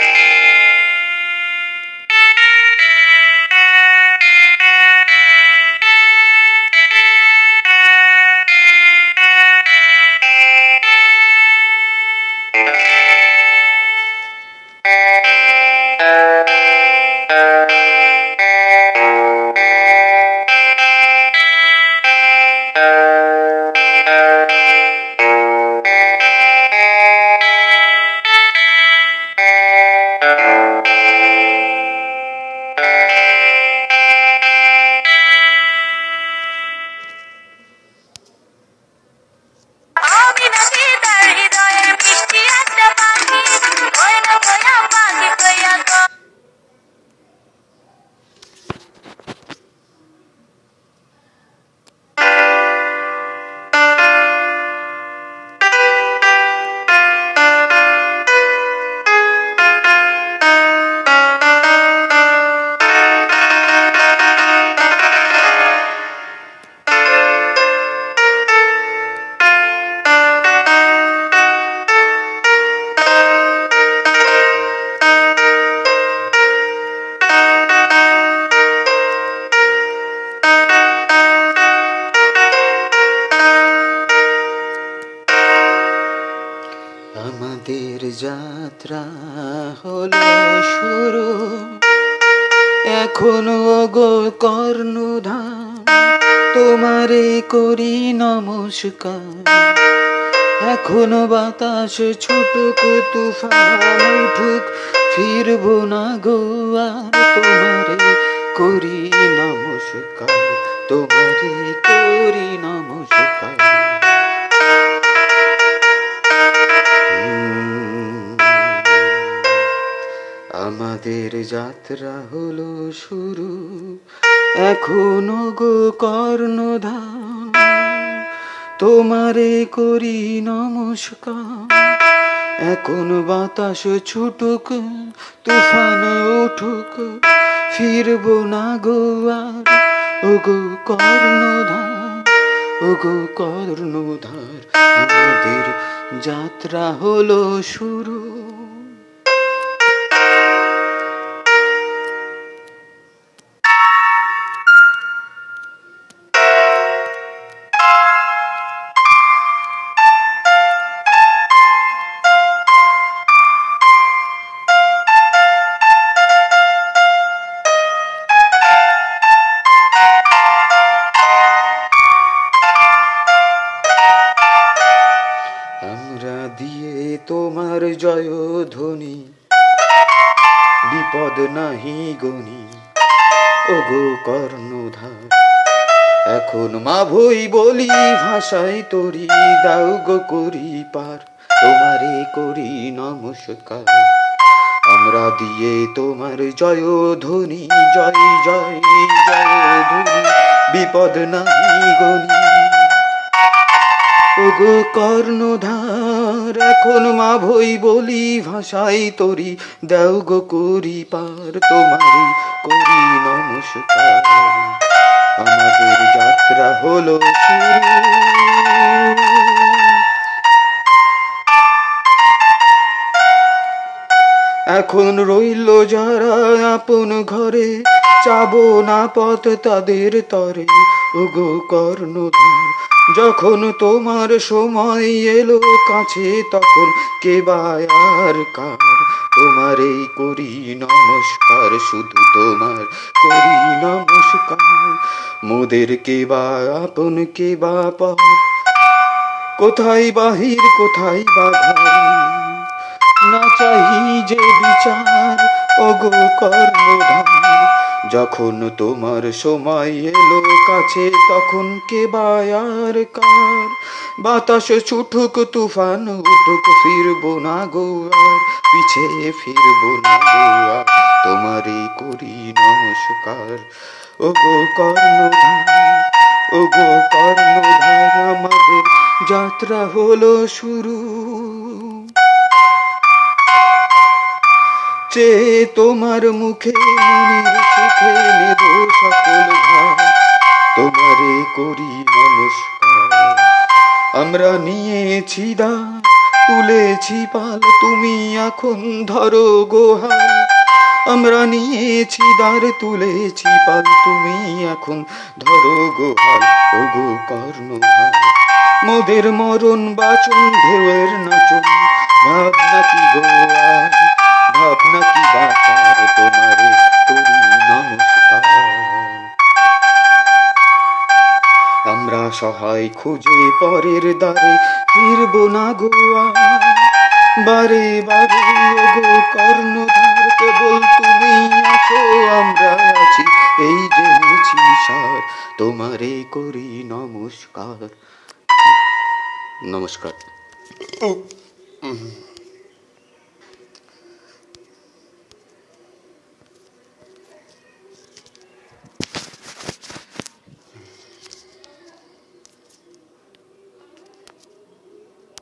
Thank you. আমাদের যাত্রা হলো শুরু। এখনও গো কর্ণধাম, তোমারে করি নমস্কার। এখনও বাতাস ছুটুক, তুফান উঠুক, ফিরবো না গো আর তোমারে করি নমস্কার। তোমারে করি নমস্কার। আমাদের যাত্রা হলো শুরু। এখনও গো কর্ণধাম, তোমারে করি নমস্কার। এখন বাতাস ছুটুক, তুফান উঠুক, ফিরবো না গো আর। ও গো কর্ণধার ও গো কর্ণধার, আমাদের যাত্রা হলো শুরু। জয় ধ্বনি বিপদ নাহি গনি ওগো কর্ণধার, এখন মা ভই বলি ভাষায় তরি, দাও গো করি পার, তোমারে করি নমস্কার। আমরা দিয়ে তোমার জয় ধ্বনি জয় জয় জয় ধ্বনি বিপদ নাহি গনি ওগো কর্ণধার, এখন মা ভই বলি ভাষাই তরি, দেও গো করি পার তোমারি করি নমস্কার। আমাদের যাত্রা হলো এখন রইল যারা আপন ঘরে, চাবো না পথ তাদের তরে। ওগো কর্ণধার যখন তোমার সময় এলো কাছে, তখন কে বায়ার কার? তোমারে করি নমস্কার, শুধু তোমার করি নমস্কার। মোদের কে বা, আপন কে বা কোথায় বাহির, কোথায় বা ঘর? না চাহি যে বিচার ওগো কর্ণধার। যখন তোমার সময় এলো কাছে, তখন কে বায়ার কার? বাতাস ছুটুক, তুফান উঠুক, ফিরবো না গোয়ার পিছে ফিরবো না গো আর, তোমারই করি নমস্কার। ওগো কর্ণধার ওগো কর্ণধার, আমাদের যাত্রা হলো শুরু। চে তোমার মুখে তোমারে করি আমরা নিয়েছি দা তুলেছি পাল, তুমি এখন ধরো গোহাল আমরা নিয়েছি দ্বার, তুলেছি পাল, তুমি এখন ধরো গোহাল ও গো কর্ণ মোদের মরণ বাচন, ঢেউয়ের নাচন ভাবনা কি গোয়ার। ভাবনা কি বাঁচার তোমারে করি নমস্কার। আমরা সহায় খুঁজে পরের দ্বারে ফিরব না গোয়া বারে বারে ওগো কর্ণধার কেবল তুমি আছো আমরা আছি এই জেনেছি সার তোমারে করি নমস্কার। নমস্কার।